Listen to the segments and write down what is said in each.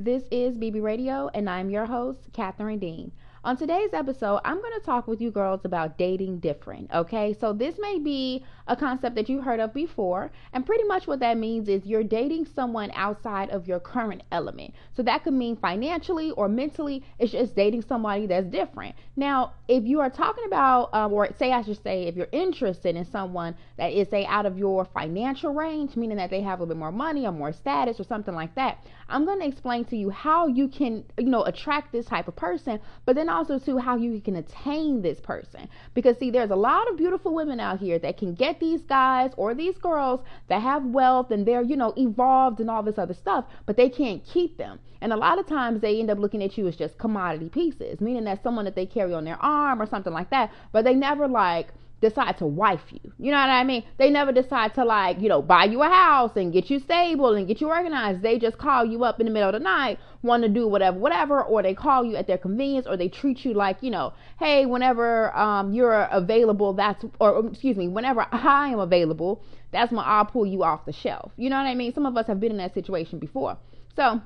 This is BB Radio, and I'm your host, Catherine Dean. On today's episode, I'm going to talk with you girls about dating different. Okay, so this may be a concept that you've heard of before, and pretty much what that means is you're dating someone outside of your current element. So that could mean financially or mentally, it's just dating somebody that's different. Now, if you are talking about, um, or say, I should say, if you're interested in someone that is, say, out of your financial range, meaning that they have a little bit more money or more status or something like that, I'm going to explain to you how you can, you know, attract this type of person, but then also to how you can attain this person. Because see, there's a lot of beautiful women out here that can get these guys or these girls that have wealth and they're, you know, evolved and all this other stuff, but they can't keep them. And a lot of times they end up looking at you as just commodity pieces, meaning that someone that they carry on their arm or something like that, but they never like decide to wife you. You know what I mean? They never decide to like, you know, buy you a house and get you stable and get you organized. They just call you up in the middle of the night, want to do whatever, whatever, or they call you at their convenience or they treat you like, you know, hey, whenever um, you're available, that's, or excuse me, whenever I am available, that's when I'll pull you off the shelf. You know what I mean? Some of us have been in that situation before. So,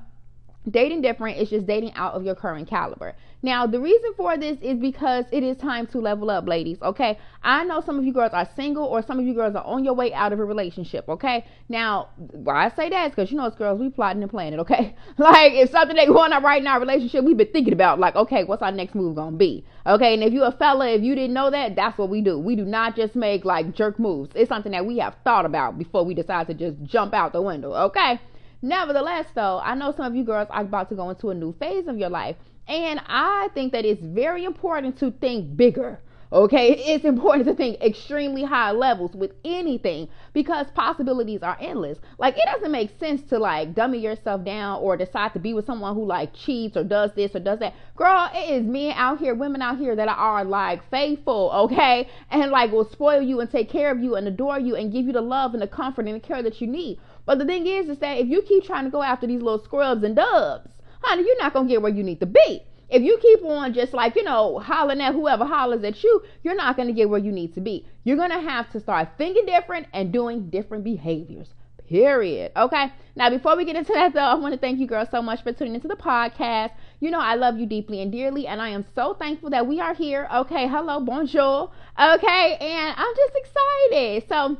Dating different is just dating out of your current caliber. Now, the reason for this is because it is time to level up, ladies. Okay. I know some of you girls are single or some of you girls are on your way out of a relationship. Okay. Now, why I say that is because you know it's girls, we plotting and planning. Okay. Like, if something that going on right in our relationship, we've been thinking about, like, okay, what's our next move gonna be? Okay. And if you a fella, if you didn't know that, that's what we do. We do not just make like jerk moves. It's something that we have thought about before we decide to just jump out the window. Okay. Nevertheless, though, I know some of you girls are about to go into a new phase of your life, and I think that it's very important to think bigger. Okay, it's important to think extremely high levels with anything because possibilities are endless. Like, it doesn't make sense to like dummy yourself down or decide to be with someone who like cheats or does this or does that. Girl, it is men out here, women out here that are like faithful, okay, and like will spoil you and take care of you and adore you and give you the love and the comfort and the care that you need. But the thing is, is that if you keep trying to go after these little scrubs and dubs, honey, you're not gonna get where you need to be. If you keep on just like, you know, hollering at whoever hollers at you, you're not to get where you need to be. You're to have to start thinking different and doing different behaviors. Period. Okay. Now, before we get into that, though, I want to thank you girls so much for tuning into the podcast. You know, I love you deeply and dearly, and I am so thankful that we are here. Okay. Hello. Bonjour. Okay. And I'm just excited. So,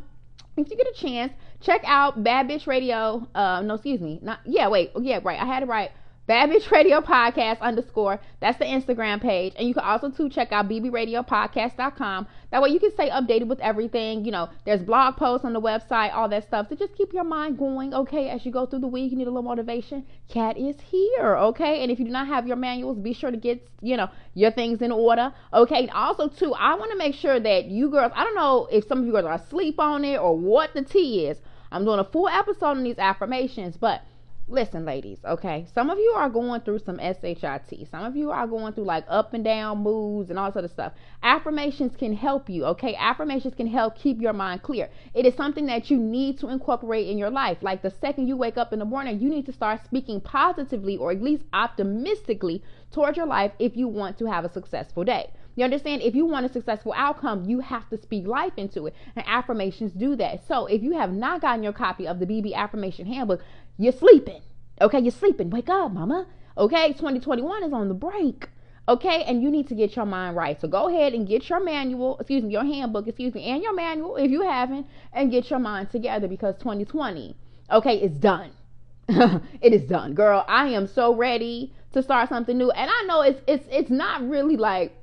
if you get a chance, check out Bad Bitch Radio. Uh, no, excuse me. Not yeah. Wait. Yeah. Right. I had it right. Bad Bitch Radio Podcast underscore. That's the Instagram page. And you can also too check out bbradiopodcast.com. That way you can stay updated with everything. You know, there's blog posts on the website, all that stuff. So just keep your mind going, okay, as you go through the week. You need a little motivation. Cat is here, okay? And if you do not have your manuals, be sure to get, you know, your things in order. Okay. And also too, I want to make sure that you girls, I don't know if some of you girls are asleep on it or what the tea is. I'm doing a full episode on these affirmations, but listen, ladies, okay? Some of you are going through some SHIT. Some of you are going through like up and down moods and all sort of stuff. Affirmations can help you, okay? Affirmations can help keep your mind clear. It is something that you need to incorporate in your life. Like the second you wake up in the morning, you need to start speaking positively or at least optimistically towards your life if you want to have a successful day. You understand? If you want a successful outcome, you have to speak life into it. And affirmations do that. So if you have not gotten your copy of the BB Affirmation Handbook, you're sleeping. Okay, you're sleeping. Wake up, mama. Okay, 2021 is on the break. Okay, and you need to get your mind right. So go ahead and get your manual, excuse me, your handbook, excuse me, and your manual if you haven't, and get your mind together because 2020, okay, is done. it is done, girl. I am so ready to start something new, and I know it's it's it's not really like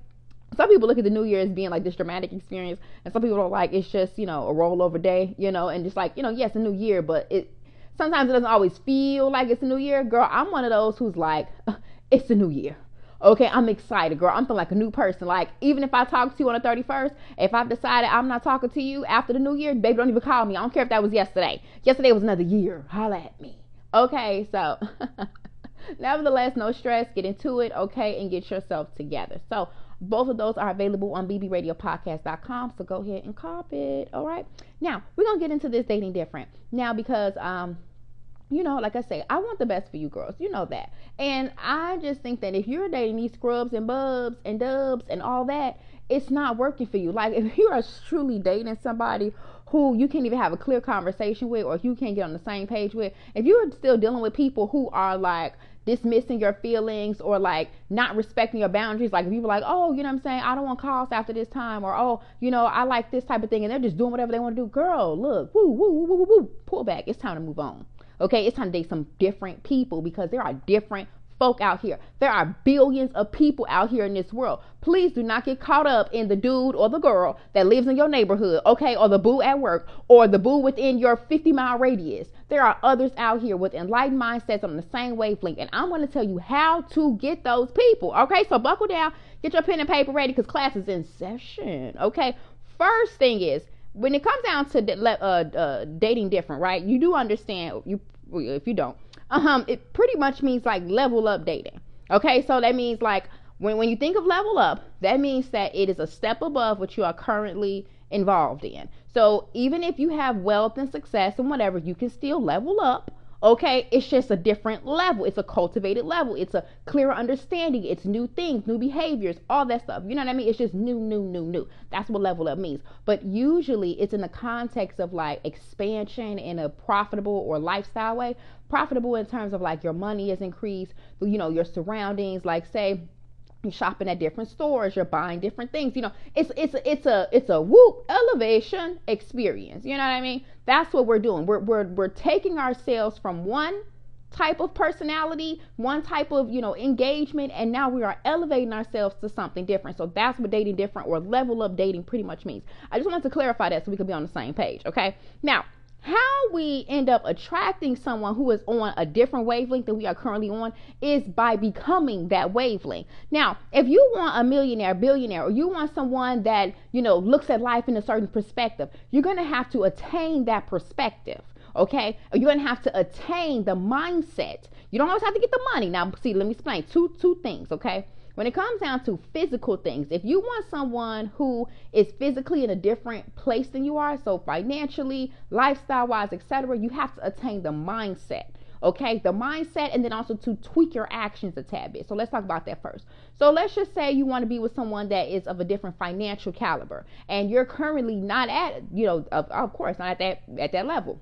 some people look at the new year as being like this dramatic experience and some people are like it's just you know a rollover day you know and just like you know yes a new year but it sometimes it doesn't always feel like it's a new year. Girl i'm one of those who's like it's a new year. Okay i'm excited girl. I'm feeling like a new person. Like even if i talk to you on the 31st if i've decided i'm not talking to you after the new year baby don't even call me. I don't care if that was yesterday. Yesterday was another year. Holla at me. Okay so nevertheless no stress. Get into it okay and get yourself together. So both of those are available on bbradiopodcast.com. So go ahead and cop it. All right. Now we're gonna get into this dating different. Now because um you know, like I say, I want the best for you girls. You know that. And I just think that if you're dating these scrubs and bubs and dubs and all that, it's not working for you. Like if you are truly dating somebody who you can't even have a clear conversation with or you can't get on the same page with, if you're still dealing with people who are like dismissing your feelings or like not respecting your boundaries. Like people like, oh, you know what I'm saying? I don't want calls after this time, or oh, you know, I like this type of thing, and they're just doing whatever they want to do. Girl, look, woo, woo, woo, woo, woo, pull back. It's time to move on. Okay, it's time to date some different people because there are different folk out here. There are billions of people out here in this world. Please do not get caught up in the dude or the girl that lives in your neighborhood, okay, or the boo at work, or the boo within your 50 mile radius. There are others out here with enlightened mindsets on the same wavelength, and I'm going to tell you how to get those people, okay? So buckle down, get your pen and paper ready because class is in session, okay? First thing is, when it comes down to uh, uh, dating different, right? You do understand you if you don't, um, it pretty much means like level up dating. Okay, so that means like when when you think of level up, that means that it is a step above what you are currently involved in. So even if you have wealth and success and whatever, you can still level up Okay, it's just a different level. It's a cultivated level. It's a clearer understanding. It's new things, new behaviors, all that stuff. You know what I mean? It's just new, new, new, new. That's what level up means. But usually it's in the context of like expansion in a profitable or lifestyle way. Profitable in terms of like your money is increased, you know, your surroundings, like say you're shopping at different stores you're buying different things you know it's it's it's a it's a whoop elevation experience you know what i mean that's what we're doing. We're we're, we're taking ourselves from one type of personality one type of you know engagement and now we are elevating ourselves to something different. So that's what dating different or level up dating pretty much means. I just wanted to clarify that so we could be on the same page okay? Now how we end up attracting someone who is on a different wavelength than we are currently on is by becoming that wavelength. Now, if you want a millionaire, billionaire, or you want someone that, you know, looks at life in a certain perspective, you're going to have to attain that perspective. Okay, you're gonna have to attain the mindset. You don't always have to get the money. Now, see, let me explain two two things. Okay, when it comes down to physical things, if you want someone who is physically in a different place than you are, so financially, lifestyle wise, etc., you have to attain the mindset. Okay, the mindset, and then also to tweak your actions a tad bit. So let's talk about that first. So let's just say you want to be with someone that is of a different financial caliber, and you're currently not at, you know, of, of course, not at that at that level.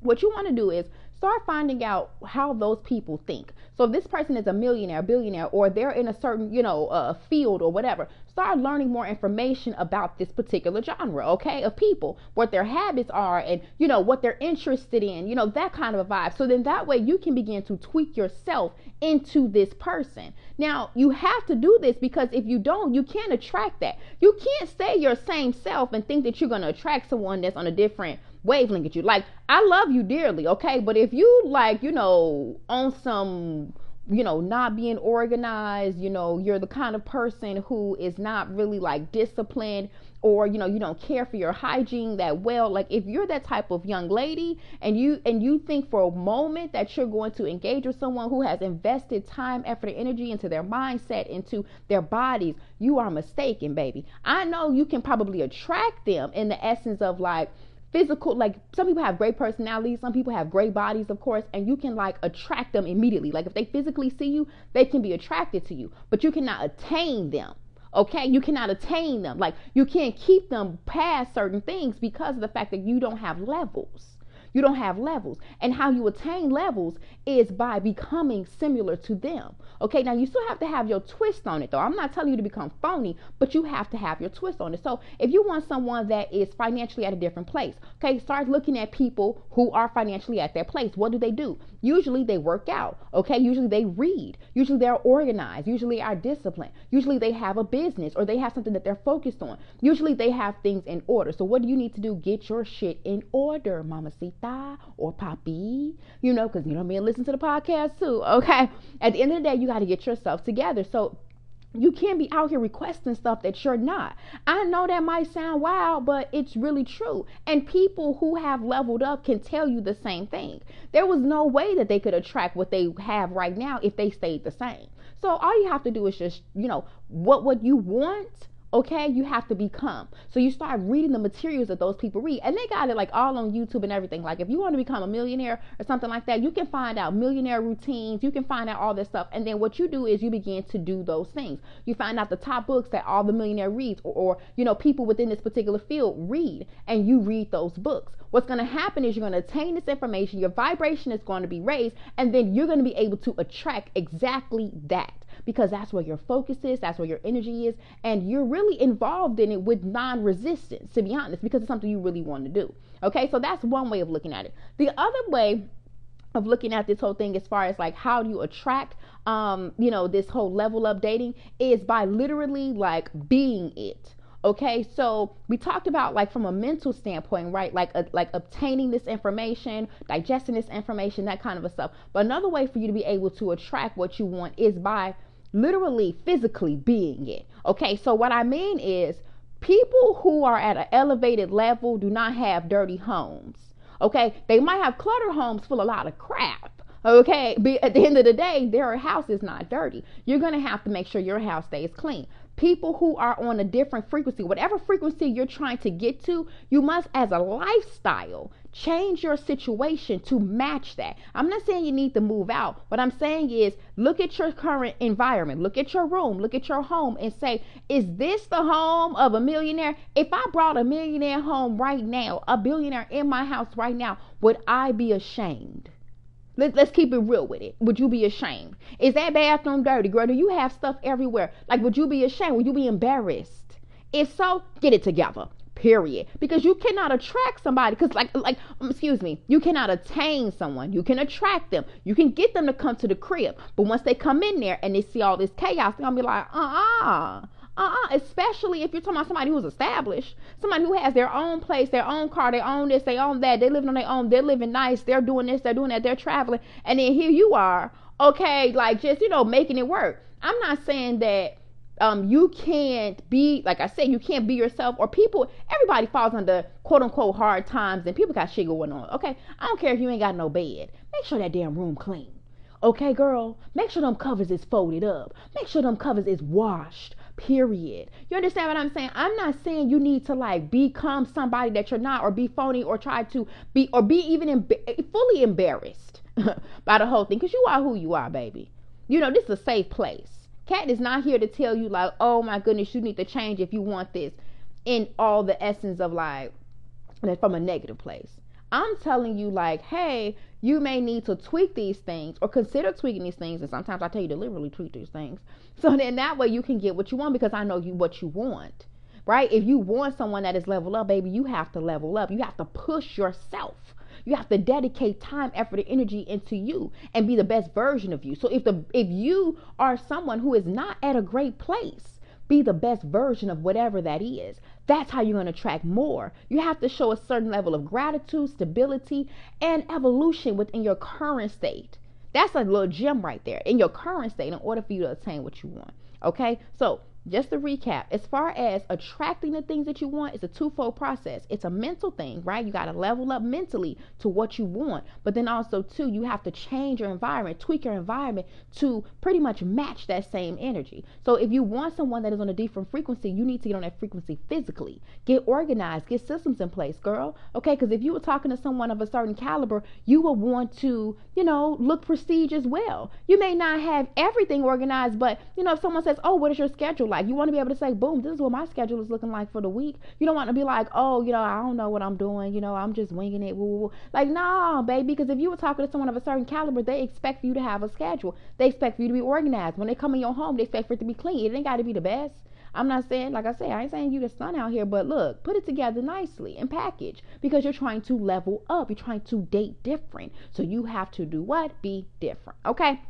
What you want to do is start finding out how those people think. So if this person is a millionaire, billionaire, or they're in a certain, you know, uh, field or whatever, start learning more information about this particular genre, okay, of people, what their habits are, and you know what they're interested in, you know, that kind of a vibe. So then that way you can begin to tweak yourself into this person. Now you have to do this because if you don't, you can't attract that. You can't stay your same self and think that you're going to attract someone that's on a different wavelength at you. Like, I love you dearly, okay? But if you like, you know, on some you know, not being organized, you know, you're the kind of person who is not really like disciplined or you know, you don't care for your hygiene that well. Like if you're that type of young lady and you and you think for a moment that you're going to engage with someone who has invested time, effort, and energy into their mindset, into their bodies, you are mistaken, baby. I know you can probably attract them in the essence of like physical like some people have great personalities some people have great bodies of course and you can like attract them immediately. Like if they physically see you they can be attracted to you but you cannot attain them okay? You cannot attain them. Like you can't keep them past certain things because of the fact that you don't have levels you don't have levels. And how you attain levels is by becoming similar to them. Okay, now you still have to have your twist on it though. I'm not telling you to become phony, but you have to have your twist on it. So if you want someone that is financially at a different place, okay, start looking at people who are financially at their place. What do they do? Usually they work out, okay? Usually they read. Usually they're organized. Usually are disciplined. Usually they have a business or they have something that they're focused on. Usually they have things in order. So what do you need to do? Get your shit in order, Mama Or Poppy, you know, because you know me and listen to the podcast too. Okay. At the end of the day, you got to get yourself together. So you can't be out here requesting stuff that you're not. I know that might sound wild, but it's really true. And people who have leveled up can tell you the same thing. There was no way that they could attract what they have right now if they stayed the same. So all you have to do is just, you know, what what you want okay? You have to become. So you start reading the materials that those people read. And they got it like all on YouTube and everything. Like if you want to become a millionaire or something like that, you can find out millionaire routines. You can find out all this stuff. And then what you do is you begin to do those things. You find out the top books that all the millionaire reads or, or you know, people within this particular field read and you read those books. What's going to happen is you're going to attain this information, your vibration is going to be raised, and then you're going to be able to attract exactly that because that's where your focus is, that's where your energy is, and you're really involved in it with non resistance, to be honest, because it's something you really want to do. Okay, so that's one way of looking at it. The other way of looking at this whole thing as far as like how do you attract um you know this whole level up dating is by literally like being it okay so we talked about like from a mental standpoint right like uh, like obtaining this information digesting this information that kind of a stuff but another way for you to be able to attract what you want is by literally physically being it. Okay, so what I mean is people who are at an elevated level do not have dirty homes. Okay, they might have cluttered homes full of a lot of crap. Okay, but at the end of the day, their house is not dirty. You're gonna have to make sure your house stays clean people who are on a different frequency, whatever frequency you're trying to get to, you must, as a lifestyle, change your situation to match that. I'm not saying you need to move out. What I'm saying is look at your current environment, look at your room, look at your home, and say, is this the home of a millionaire? If I brought a millionaire home right now, a billionaire in my house right now, would I be ashamed? Let, let's keep it real with it. Would you be ashamed? Is that bathroom dirty, girl? Do you have stuff everywhere? Like, would you be ashamed? Would you be embarrassed? If so, get it together. Period. Because you cannot attract somebody. Because, like, like, um, excuse me, you cannot attain someone. You can attract them. You can get them to come to the crib. But once they come in there and they see all this chaos, they're gonna be like, uh-uh. Uh-uh, especially if you're talking about somebody who's established, somebody who has their own place, their own car, they own this, they own that, they living on their own, they're living nice, they're doing this, they're doing that, they're traveling, and then here you are, okay, like just you know making it work. I'm not saying that um you can't be like I said, you can't be yourself, or people, everybody falls under quote unquote hard times, and people got shit going on. Okay, I don't care if you ain't got no bed, make sure that damn room clean. Okay, girl, make sure them covers is folded up. Make sure them covers is washed period. You understand what I'm saying? I'm not saying you need to like become somebody that you're not or be phony or try to be or be even em- fully embarrassed by the whole thing because you are who you are, baby. You know, this is a safe place. Cat is not here to tell you like, oh my goodness, you need to change if you want this in all the essence of like from a negative place. I'm telling you, like, hey, you may need to tweak these things or consider tweaking these things. And sometimes I tell you to literally tweak these things. So then that way you can get what you want because I know you what you want. Right? If you want someone that is level up, baby, you have to level up. You have to push yourself. You have to dedicate time, effort, and energy into you and be the best version of you. So if the if you are someone who is not at a great place, be the best version of whatever that is. That's how you're going to attract more. You have to show a certain level of gratitude, stability, and evolution within your current state. That's a little gem right there in your current state in order for you to attain what you want. Okay, so just to recap, as far as attracting the things that you want, it's a twofold process. It's a mental thing, right? You got to level up mentally to what you want. But then also, too, you have to change your environment, tweak your environment to pretty much match that same energy. So if you want someone that is on a different frequency, you need to get on that frequency physically. Get organized, get systems in place, girl. Okay, because if you were talking to someone of a certain caliber, you will want to, you know, look prestige as well. You may not have everything organized, but, you know, if someone says, oh, what is your schedule like? You want to be able to say, boom, this is what my schedule is looking like for the week. You don't want to be like, oh, you know, I don't know what I'm doing. You know, I'm just winging it. Woo, woo. Like, nah, baby, because if you were talking to someone of a certain caliber, they expect for you to have a schedule. They expect for you to be organized. When they come in your home, they expect for it to be clean. It ain't got to be the best. I'm not saying, like I say, I ain't saying you the sun out here, but look, put it together nicely and package because you're trying to level up. You're trying to date different. So you have to do what? Be different. Okay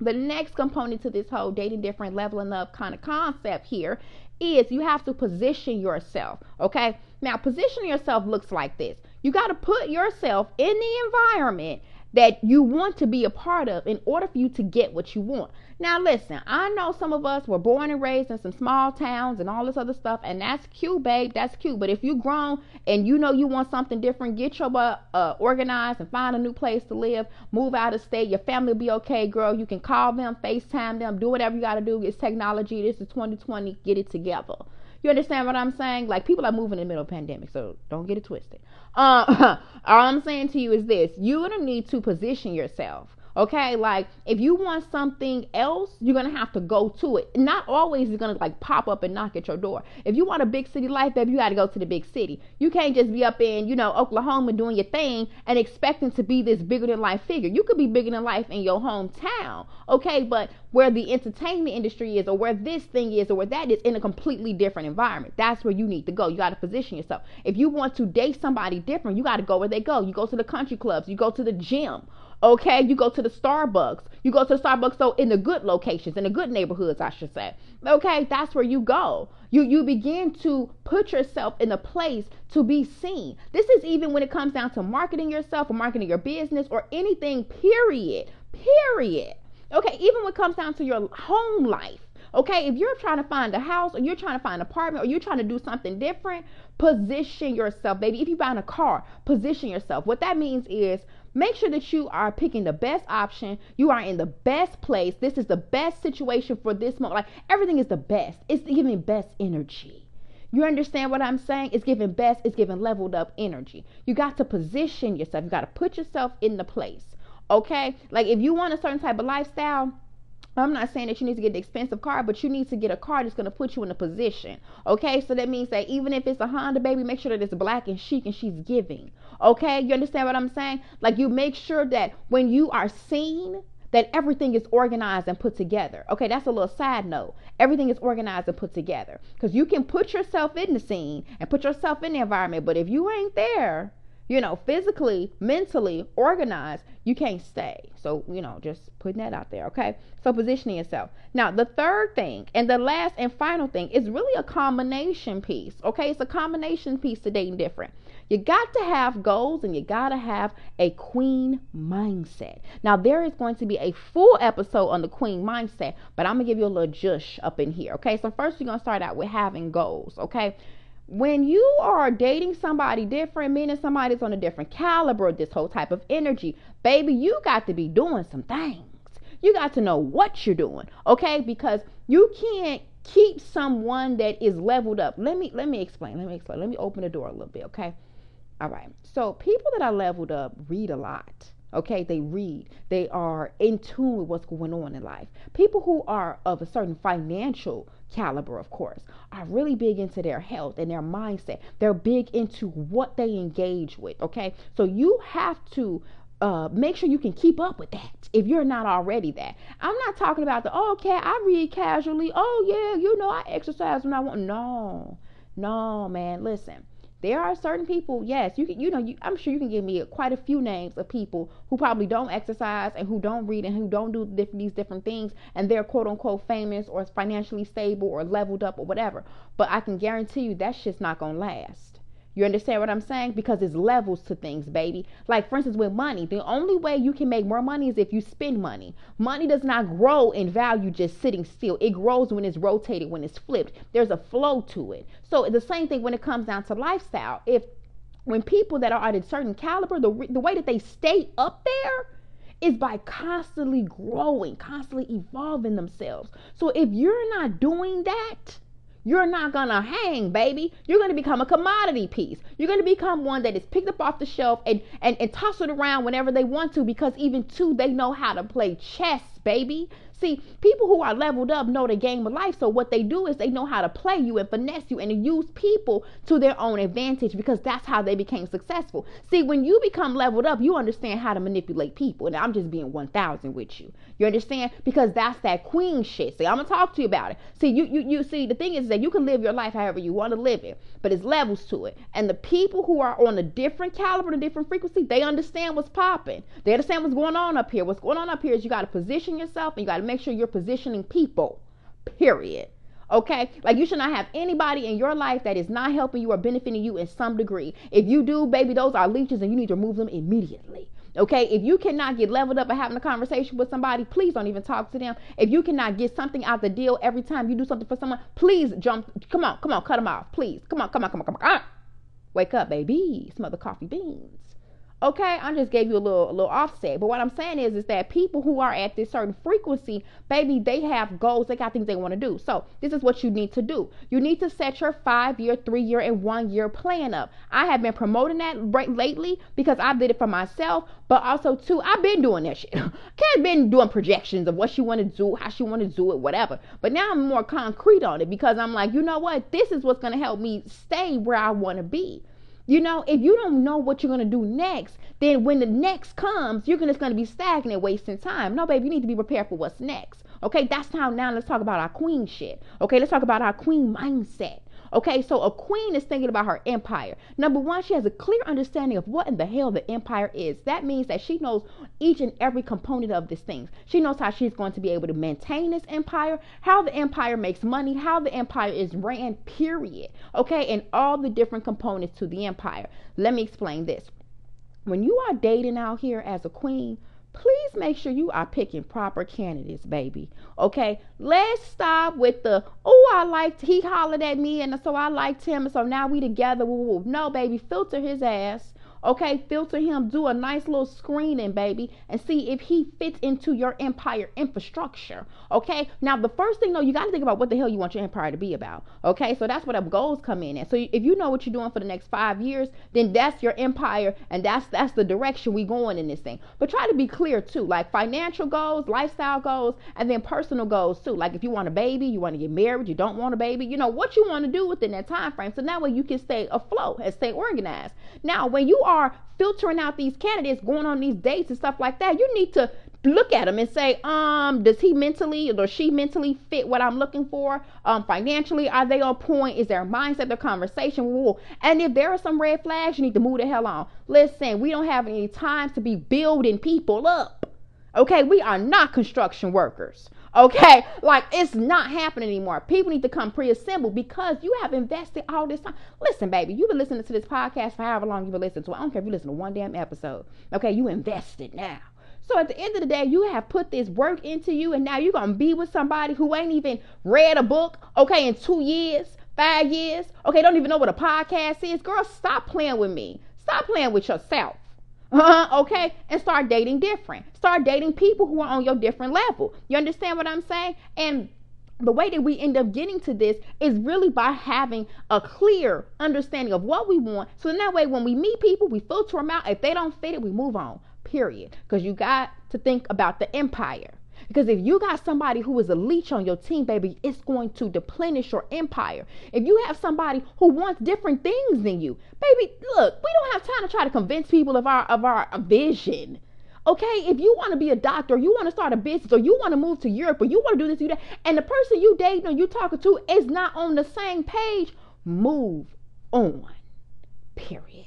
the next component to this whole dating different, leveling up kind of concept here is you have to position yourself. Okay. Now, position yourself looks like this you got to put yourself in the environment that you want to be a part of in order for you to get what you want. Now, listen, I know some of us were born and raised in some small towns and all this other stuff, and that's cute, babe. That's cute. But if you grown and you know you want something different, get your butt uh, organized and find a new place to live. Move out of state. Your family will be okay, girl. You can call them, FaceTime them, do whatever you got to do. It's technology. This is 2020. Get it together. You understand what I'm saying? Like people are moving in the middle of pandemic, so don't get it twisted. Uh, all I'm saying to you is this: you're gonna need to position yourself. Okay, like if you want something else, you're gonna have to go to it. Not always is gonna like pop up and knock at your door. If you want a big city life, baby, you gotta go to the big city. You can't just be up in, you know, Oklahoma doing your thing and expecting to be this bigger than life figure. You could be bigger than life in your hometown, okay? But where the entertainment industry is or where this thing is or where that is in a completely different environment. That's where you need to go. You gotta position yourself. If you want to date somebody different, you gotta go where they go. You go to the country clubs, you go to the gym Okay, you go to the Starbucks. You go to the Starbucks so in the good locations, in the good neighborhoods, I should say. Okay, that's where you go. You you begin to put yourself in a place to be seen. This is even when it comes down to marketing yourself or marketing your business or anything, period. Period. Okay, even when it comes down to your home life. Okay, if you're trying to find a house or you're trying to find an apartment or you're trying to do something different, position yourself, baby. If you find a car, position yourself. What that means is Make sure that you are picking the best option. You are in the best place. This is the best situation for this moment. Like everything is the best. It's giving best energy. You understand what I'm saying? It's giving best, it's giving leveled up energy. You got to position yourself. You got to put yourself in the place. Okay? Like if you want a certain type of lifestyle, I'm not saying that you need to get the expensive car, but you need to get a car that's going to put you in a position. Okay, so that means that even if it's a Honda, baby, make sure that it's black and chic and she's giving. Okay, you understand what I'm saying? Like you make sure that when you are seen, that everything is organized and put together. Okay, that's a little side note. Everything is organized and put together because you can put yourself in the scene and put yourself in the environment, but if you ain't there, you know, physically, mentally organized, you can't stay. So, you know, just putting that out there, okay? So, positioning yourself. Now, the third thing and the last and final thing is really a combination piece, okay? It's a combination piece to dating different. You got to have goals and you got to have a queen mindset. Now, there is going to be a full episode on the queen mindset, but I'm going to give you a little jush up in here, okay? So, first, we're going to start out with having goals, okay? When you are dating somebody different, meaning somebody's on a different caliber, this whole type of energy, baby, you got to be doing some things. You got to know what you're doing, okay? Because you can't keep someone that is leveled up. Let me let me explain. Let me explain. Let me open the door a little bit, okay? All right. So people that are leveled up read a lot. Okay, they read. They are in tune with what's going on in life. People who are of a certain financial caliber, of course, are really big into their health and their mindset. They're big into what they engage with. Okay, so you have to uh, make sure you can keep up with that if you're not already that. I'm not talking about the oh, okay, I read casually. Oh yeah, you know I exercise when I want. No, no, man. Listen, there are certain people, yes, you can, you know, you, I'm sure you can give me quite a few names of people who probably don't exercise and who don't read and who don't do diff- these different things, and they're quote unquote famous or financially stable or leveled up or whatever. But I can guarantee you that shit's not gonna last. You understand what I'm saying? Because it's levels to things, baby. Like, for instance, with money, the only way you can make more money is if you spend money. Money does not grow in value just sitting still, it grows when it's rotated, when it's flipped. There's a flow to it. So, the same thing when it comes down to lifestyle. If when people that are at a certain caliber, the, the way that they stay up there is by constantly growing, constantly evolving themselves. So, if you're not doing that, you're not gonna hang, baby. You're gonna become a commodity piece. You're gonna become one that is picked up off the shelf and, and, and toss it around whenever they want to because even two, they know how to play chess, baby. See, people who are leveled up know the game of life. So what they do is they know how to play you and finesse you and use people to their own advantage because that's how they became successful. See, when you become leveled up, you understand how to manipulate people. And I'm just being 1000 with you. You understand? Because that's that queen shit. See, I'm gonna talk to you about it. See, you you you see the thing is that you can live your life however you want to live it, but it's levels to it. And the people who are on a different caliber, and a different frequency, they understand what's popping. They understand what's going on up here. What's going on up here is you gotta position yourself and you gotta make sure you're positioning people, period. Okay? Like you should not have anybody in your life that is not helping you or benefiting you in some degree. If you do, baby, those are leeches and you need to remove them immediately. Okay, if you cannot get leveled up and having a conversation with somebody, please don't even talk to them. If you cannot get something out the deal every time you do something for someone, please jump. Come on, come on, cut them off, please. Come on, come on, come on, come on. Wake up, baby. Smell the coffee beans. Okay, I just gave you a little a little offset. But what I'm saying is is that people who are at this certain frequency, baby, they have goals, they got things they want to do. So this is what you need to do. You need to set your five year, three year, and one year plan up. I have been promoting that right lately because I did it for myself, but also too, I've been doing that shit. Cat been doing projections of what she want to do, how she want to do it, whatever. But now I'm more concrete on it because I'm like, you know what? This is what's gonna help me stay where I want to be. You know, if you don't know what you're gonna do next, then when the next comes, you're just gonna be stagnant, wasting time. No, babe, you need to be prepared for what's next. Okay, that's how now let's talk about our queen shit. Okay, let's talk about our queen mindset. Okay, so a queen is thinking about her empire. Number one, she has a clear understanding of what in the hell the empire is. That means that she knows each and every component of this thing. She knows how she's going to be able to maintain this empire, how the empire makes money, how the empire is ran, period. Okay, and all the different components to the empire. Let me explain this. When you are dating out here as a queen, please make sure you are picking proper candidates, baby. Okay, let's stop with the oh I liked he hollered at me and so I liked him and so now we together. No, baby, filter his ass Okay, filter him, do a nice little screening, baby, and see if he fits into your empire infrastructure. Okay, now the first thing though, you got to think about what the hell you want your empire to be about. Okay, so that's where the goals come in. And so if you know what you're doing for the next five years, then that's your empire, and that's that's the direction we going in this thing. But try to be clear too, like financial goals, lifestyle goals, and then personal goals too. Like if you want a baby, you want to get married, you don't want a baby, you know what you want to do within that time frame. So that way you can stay afloat and stay organized. Now, when you are are filtering out these candidates, going on these dates and stuff like that, you need to look at them and say, um, does he mentally or she mentally fit what I'm looking for? Um, financially, are they on point? Is their mindset, their conversation? And if there are some red flags, you need to move the hell on. Listen, we don't have any time to be building people up. Okay, we are not construction workers. Okay, like it's not happening anymore. People need to come pre-assembled because you have invested all this time. Listen, baby, you've been listening to this podcast for however long you've been listening to. I don't care if you listen to one damn episode. Okay, you invested now. So at the end of the day, you have put this work into you, and now you're gonna be with somebody who ain't even read a book, okay, in two years, five years, okay, don't even know what a podcast is. Girl, stop playing with me. Stop playing with yourself. Uh, okay, and start dating different. Start dating people who are on your different level. You understand what I'm saying? And the way that we end up getting to this is really by having a clear understanding of what we want. So in that way, when we meet people, we filter them out. If they don't fit it, we move on. Period. Because you got to think about the empire. Because if you got somebody who is a leech on your team, baby, it's going to deplenish your empire. If you have somebody who wants different things than you, baby, look, we don't have time to try to convince people of our of our vision. Okay, if you want to be a doctor, you want to start a business, or you want to move to Europe, or you want to do this, you that, and the person you dating or you talking to is not on the same page, move on. Period.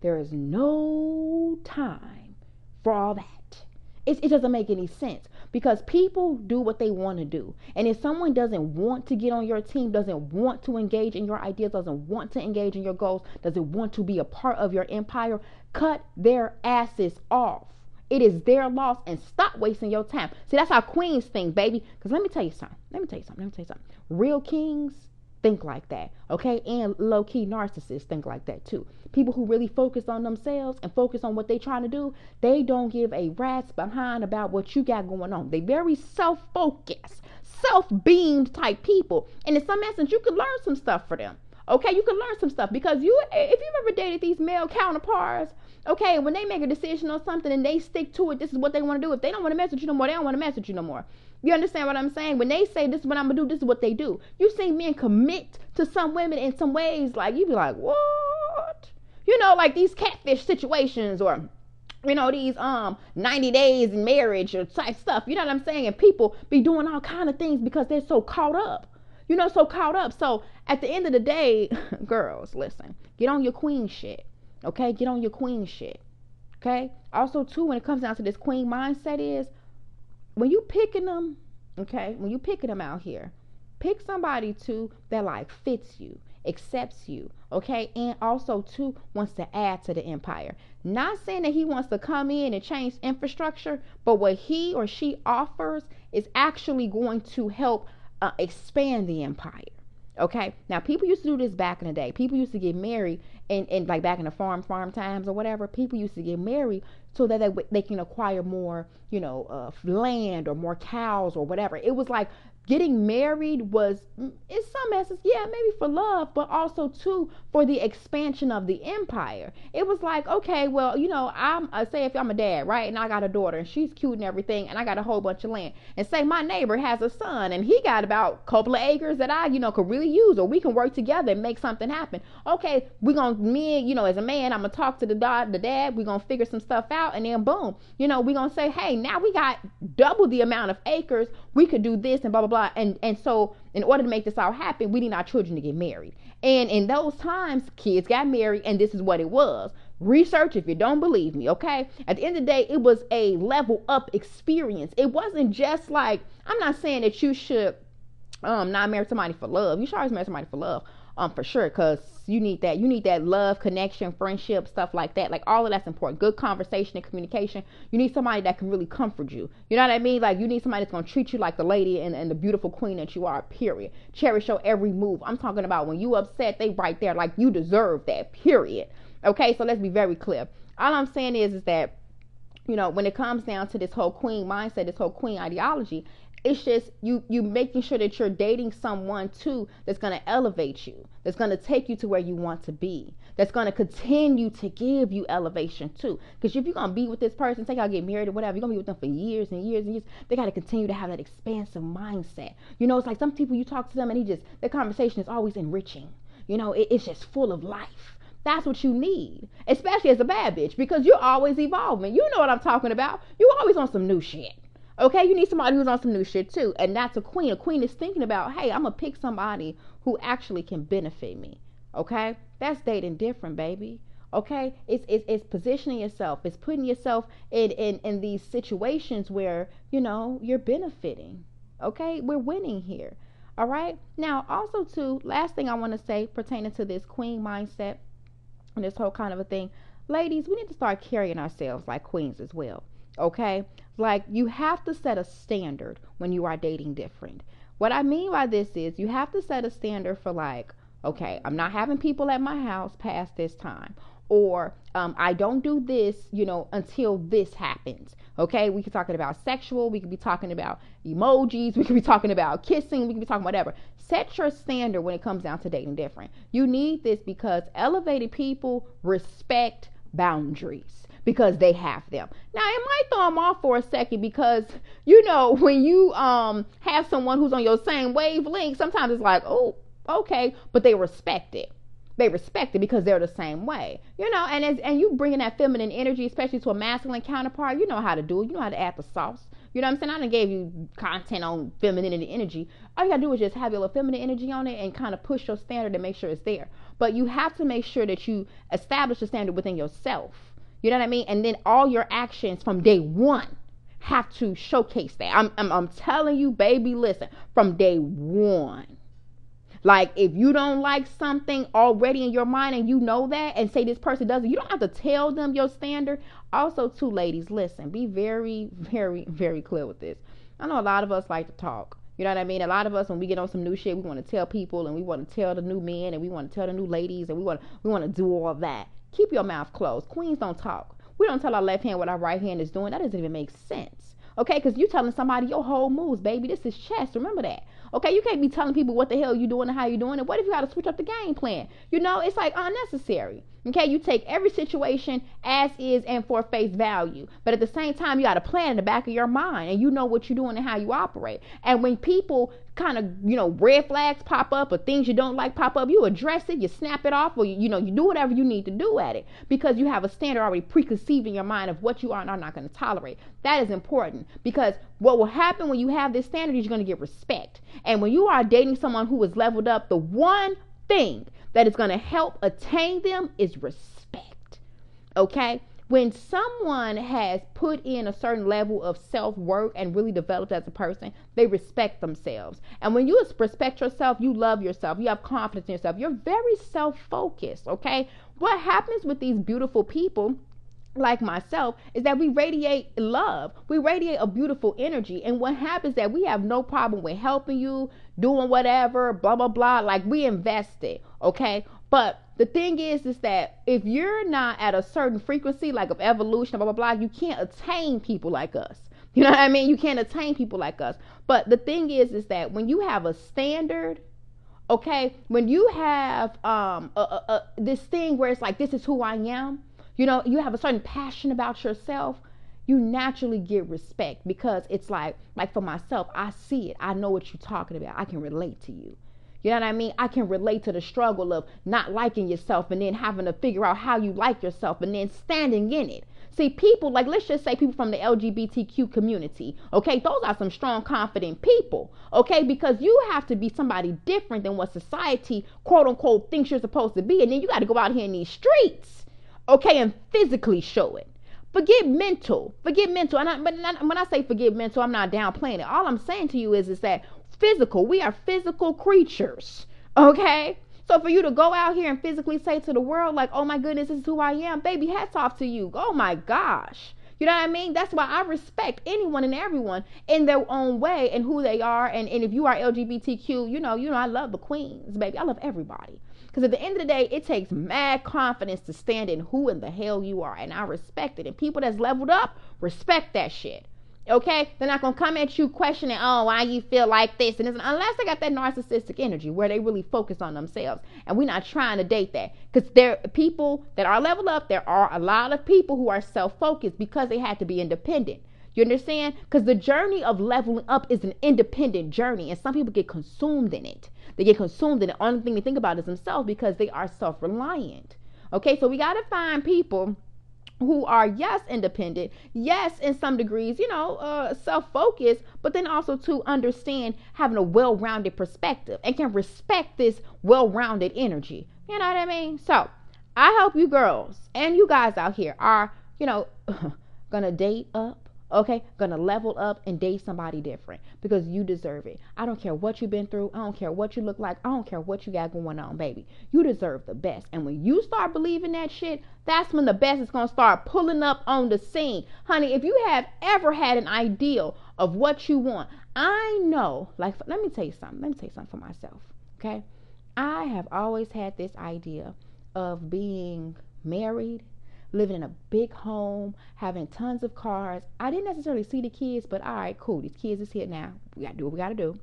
There is no time for all that. It, it doesn't make any sense because people do what they want to do. And if someone doesn't want to get on your team, doesn't want to engage in your ideas, doesn't want to engage in your goals, doesn't want to be a part of your empire, cut their asses off. It is their loss and stop wasting your time. See, that's how queens think, baby. Because let me tell you something. Let me tell you something. Let me tell you something. Real kings think like that, okay? And low key narcissists think like that too. People who really focus on themselves and focus on what they're trying to do, they don't give a rat's behind about what you got going on. They very self focused, self beamed type people. And in some essence, you could learn some stuff for them. Okay, you can learn some stuff because you, if you've ever dated these male counterparts, okay, when they make a decision on something and they stick to it, this is what they want to do. If they don't want to mess with you no more, they don't want to mess with you no more. You understand what I'm saying? When they say this is what I'm gonna do, this is what they do. You see men commit to some women in some ways, like you be like, what? You know, like these catfish situations or you know these um 90 days in marriage or type stuff you know what i'm saying and people be doing all kind of things because they're so caught up you know so caught up so at the end of the day girls listen get on your queen shit okay get on your queen shit okay also too when it comes down to this queen mindset is when you picking them, okay, when you picking them out here, pick somebody too that like fits you, accepts you, okay, and also too wants to add to the empire. Not saying that he wants to come in and change infrastructure, but what he or she offers is actually going to help uh, expand the empire. Okay. Now, people used to do this back in the day. People used to get married and, and like back in the farm farm times or whatever, people used to get married so that they, they can acquire more, you know, uh, land or more cows or whatever. It was like getting married was mm, in some essence yeah maybe for love but also too for the expansion of the empire. It was like okay well you know i'm uh, say if i'm a dad right and i got a daughter and she's cute and everything and i got a whole bunch of land and say my neighbor has a son and he got about a couple of acres that i you know could really use or we can work together and make something happen. Okay we're gonna me you know as a man i'm gonna talk to the dad the dad we're gonna figure some stuff out and then boom you know we're gonna say hey now we got double the amount of acres we could do this and blah blah blah blah. And and so in order to make this all happen, we need our children to get married. And in those times, kids got married, and this is what it was. Research if you don't believe me, okay? At the end of the day, it was a level up experience. It wasn't just like, I'm not saying that you should um not marry somebody for love. You should always marry somebody for love um for sure because you need that you need that love connection friendship stuff like that. Like all of that's important. Good conversation and communication. You need somebody that can really comfort you. You know what i mean? Like you need somebody that's going to treat you like the lady and, and the beautiful queen that you are period. Cherish your every move. I'm talking about when you upset they right there like you deserve that period. Okay? So let's be very clear. All i'm saying is is that you know when it comes down to this whole queen mindset this whole queen ideology it's just you you making sure that you're dating someone too that's going to elevate you that's going to take you to where you want to be that's going to continue to give you elevation too because if you're going to be with this person say y'all get married or whatever you're going to be with them for years and years and years they got to continue to have that expansive mindset you know it's like some people you talk to them and he just their conversation is always enriching you know it, it's just full of life that's what you need, especially as a bad bitch, because you're always evolving. You know what I'm talking about. You're always on some new shit. Okay, you need somebody who's on some new shit too. And that's a queen. A queen is thinking about, hey, I'm gonna pick somebody who actually can benefit me. Okay? That's dating different, baby. Okay? It's it's, it's positioning yourself, it's putting yourself in, in, in these situations where, you know, you're benefiting. Okay? We're winning here. All right. Now, also, too, last thing I want to say pertaining to this queen mindset and this whole kind of a thing, ladies, we need to start carrying ourselves like queens as well. Okay? Like you have to set a standard when you are dating different. What I mean by this is you have to set a standard for like, okay, I'm not having people at my house past this time. Or um, I don't do this, you know, until this happens. Okay, we could talking about sexual, we could be talking about emojis, we could be talking about kissing, we could be talking whatever. Set your standard when it comes down to dating different. You need this because elevated people respect boundaries because they have them. Now it might throw them off for a second because you know when you um have someone who's on your same wavelength, sometimes it's like, oh, okay, but they respect it. They respect it because they're the same way, you know. And as and you bringing that feminine energy, especially to a masculine counterpart, you know how to do it. You know how to add the sauce. You know what I'm saying? I done gave you content on femininity energy. All you gotta do is just have your little feminine energy on it and kind of push your standard and make sure it's there. But you have to make sure that you establish a standard within yourself you know what I mean? And then all your actions from day one have to showcase that. I'm, I'm, I'm telling you, baby, listen, from day one. Like if you don't like something already in your mind and you know that and say this person doesn't, you don't have to tell them your standard. Also, two ladies, listen, be very, very, very clear with this. I know a lot of us like to talk. You know what I mean? A lot of us when we get on some new shit, we want to tell people and we want to tell the new men and we want to tell the new ladies and we want we want to do all that. Keep your mouth closed. Queens don't talk. We don't tell our left hand what our right hand is doing. That doesn't even make sense. Okay, because you telling somebody your whole moves, baby. This is chess. Remember that. Okay, you can't be telling people what the hell you doing and how you doing it. What if you got to switch up the game plan? You know, it's like unnecessary. Okay, you take every situation as is and for face value. But at the same time, you got a plan in the back of your mind and you know what you're doing and how you operate. And when people kind of, you know, red flags pop up or things you don't like pop up, you address it, you snap it off, or you, you know, you do whatever you need to do at it because you have a standard already preconceived in your mind of what you are and are not going to tolerate. That is important because what will happen when you have this standard is you're going to get respect. And when you are dating someone who is leveled up, the one thing that is going to help attain them is respect. Okay? When someone has put in a certain level of self work and really developed as a person, they respect themselves. And when you respect yourself, you love yourself, you have confidence in yourself, you're very self focused. Okay? What happens with these beautiful people? like myself is that we radiate love. We radiate a beautiful energy. And what happens is that we have no problem with helping you, doing whatever, blah blah blah. Like we invested, okay? But the thing is, is that if you're not at a certain frequency, like of evolution, blah, blah, blah, you can't attain people like us. You know what I mean? You can't attain people like us. But the thing is, is that when you have a standard, okay, when you have um a, a, a, this thing where it's like, this is who I am, you know, you have a certain passion about yourself, you naturally get respect because it's like, like for myself, I see it. I know what you're talking about. I can relate to you. You know what I mean? I can relate to the struggle of not liking yourself and then having to figure out how you like yourself and then standing in it. See, people, like let's just say people from the LGBTQ community, okay, those are some strong, confident people, okay, because you have to be somebody different than what society, quote unquote, thinks you're supposed to be. And then you got to go out here in these streets, okay, and physically show it. Forget mental. Forget mental. And I, but when I say forget mental, I'm not downplaying it. All I'm saying to you is, is that physical. We are physical creatures. Okay? So for you to go out here and physically say to the world, like, oh my goodness, this is who I am, baby, hats off to you. Oh my gosh. You know what I mean? That's why I respect anyone and everyone in their own way and who they are. And, and if you are LGBTQ, you know, you know, I love the queens, baby. I love everybody. Because at the end of the day, it takes mad confidence to stand in who in the hell you are. And I respect it. And people that's leveled up respect that shit. Okay, they're not gonna come at you questioning, oh, why you feel like this and unless they got that narcissistic energy where they really focus on themselves. And we're not trying to date that because there are people that are leveled up. There are a lot of people who are self-focused because they had to be independent. You understand? Because the journey of leveling up is an independent journey, and some people get consumed in it. They get consumed in it. Only thing they think about is themselves because they are self-reliant. Okay, so we got to find people who are yes independent yes in some degrees you know uh, self-focused but then also to understand having a well-rounded perspective and can respect this well-rounded energy. You know what i mean? So i hope you girls and you guys out here are you know gonna date up Okay, gonna level up and date somebody different because you deserve it. I don't care what you've been through. I don't care what you look like. I don't care what you got going on, baby. You deserve the best. And when you start believing that shit, that's when the best is gonna start pulling up on the scene. Honey, if you have ever had an ideal of what you want, I know, like, let me tell you something. Let me tell you something for myself. Okay, I have always had this idea of being married living in a big home, having tons of cars. I didn't necessarily see the kids, but all right, cool. These kids is here now. We got to do what we got to do.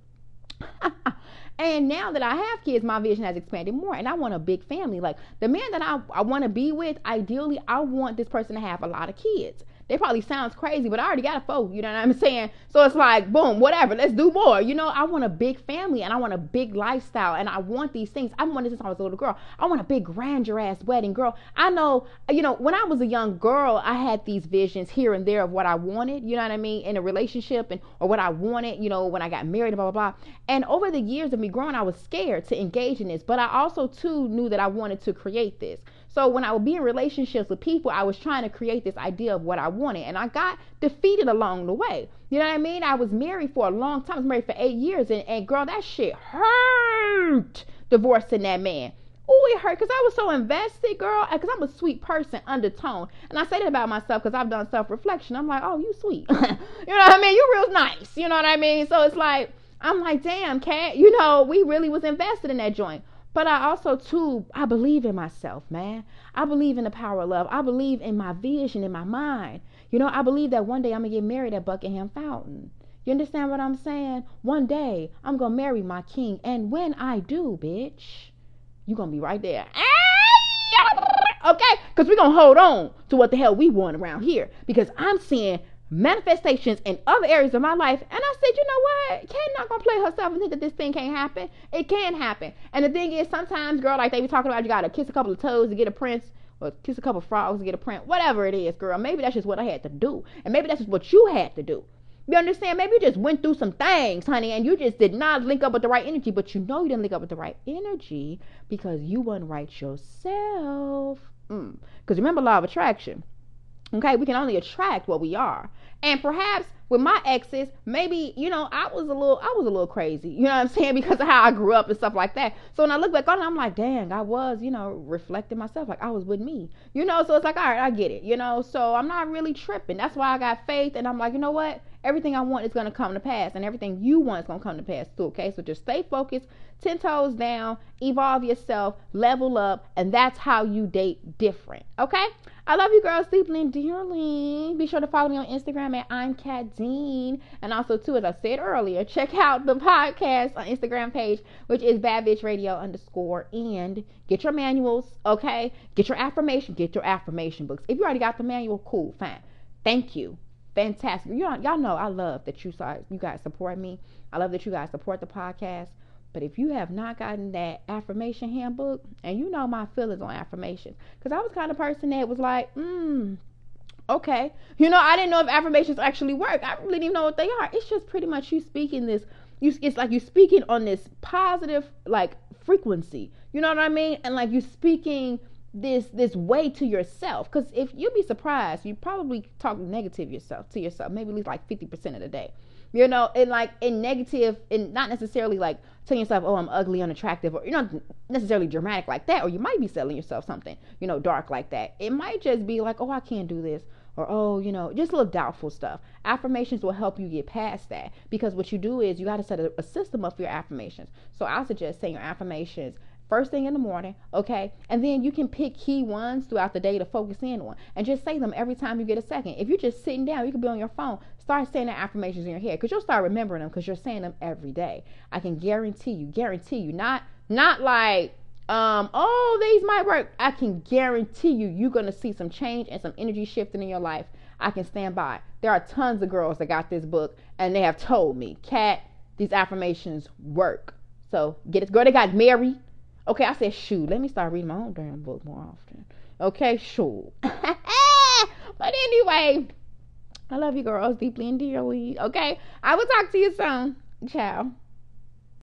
and now that I have kids, my vision has expanded more, and I want a big family. Like the man that I, I want to be with, ideally, I want this person to have a lot of kids. It probably sounds crazy, but I already got a four, you know what I'm saying? So it's like, boom, whatever, let's do more. You know, I want a big family and I want a big lifestyle and I want these things. I wanted since I was a little girl. I want a big grandeur ass wedding, girl. I know, you know, when I was a young girl, I had these visions here and there of what I wanted, you know what I mean, in a relationship and or what I wanted, you know, when I got married, blah, blah, blah. And over the years of me growing, I was scared to engage in this, but I also too knew that I wanted to create this. So when I would be in relationships with people, I was trying to create this idea of what I wanted, and I got defeated along the way. You know what I mean? I was married for a long time. I was married for eight years, and, and girl, that shit hurt. Divorcing that man. Oh, it hurt because I was so invested, girl. Because I'm a sweet person, undertone. And I say that about myself because I've done self reflection. I'm like, oh, you sweet. you know what I mean? You real nice. You know what I mean? So it's like, I'm like, damn, cat. You know, we really was invested in that joint. But I also too I believe in myself, man. I believe in the power of love. I believe in my vision in my mind. You know, I believe that one day I'm gonna get married at Buckingham Fountain. You understand what I'm saying? One day I'm gonna marry my king, and when I do, bitch, you gonna be right there. Okay, because we're gonna hold on to what the hell we want around here. Because I'm seeing manifestations in other areas of my life. And I said, you know what? Cat not gonna play herself and think that this thing can't happen. It can happen. And the thing is, sometimes, girl, like they be talking about, you gotta kiss a couple of toes to get a prince. Or kiss a couple of frogs to get a print, whatever it is, girl. Maybe that's just what I had to do, and maybe that's just what you had to do. You understand? Maybe you just went through some things, honey, and you just did not link up with the right energy. But you know you didn't link up with the right energy because you weren't right yourself. Because mm. remember law of attraction. Okay, we can only attract what we are. And perhaps with my exes, maybe, you know, I was a little I was a little crazy. You know what I'm saying? Because of how I grew up and stuff like that. So when I look back on it, I'm like, dang, I was, you know, reflecting myself. Like I was with me. You know, so it's like, all right, I get it, you know. So I'm not really tripping. That's why I got faith and I'm like, you know what? Everything I want is gonna come to pass, and everything you want is gonna come to pass too. Okay, so just stay focused, ten toes down, evolve yourself, level up, and that's how you date different. Okay. I love you girls deeply and dearly. Be sure to follow me on Instagram at I'm Cat Dean. And also, too, as I said earlier, check out the podcast on Instagram page, which is Bad Bitch Radio underscore. And get your manuals, okay? Get your affirmation, get your affirmation books. If you already got the manual, cool, fine. Thank you. Fantastic. You y'all know I love that you saw you guys support me. I love that you guys support the podcast. But if you have not gotten that affirmation handbook, and you know my feelings on affirmations, because I was kind of person that was like, hmm, okay. You know, I didn't know if affirmations actually work. I really didn't even know what they are. It's just pretty much you speaking this. You, it's like you speaking on this positive like frequency. You know what I mean? And like you speaking this this way to yourself because if you'd be surprised you probably talk negative yourself to yourself maybe at least like 50% of the day you know, and like in negative, and not necessarily like telling yourself, oh, I'm ugly, unattractive, or you're not necessarily dramatic like that, or you might be selling yourself something, you know, dark like that. It might just be like, oh, I can't do this, or oh, you know, just little doubtful stuff. Affirmations will help you get past that because what you do is you got to set a, a system up for your affirmations. So I suggest saying your affirmations first thing in the morning, okay? And then you can pick key ones throughout the day to focus in on and just say them every time you get a second. If you're just sitting down, you could be on your phone, start saying the affirmations in your head because you'll start remembering them because you're saying them every day. I can guarantee you, guarantee you, not not like um, oh, these might work. I can guarantee you, you're gonna see some change and some energy shifting in your life. I can stand by. There are tons of girls that got this book and they have told me, Cat, these affirmations work. So get it. Girl, they got married. Okay, I said, shoot, let me start reading my own damn book more often. Okay, sure. but anyway, I love you girls deeply and dearly. Okay, I will talk to you soon. Ciao.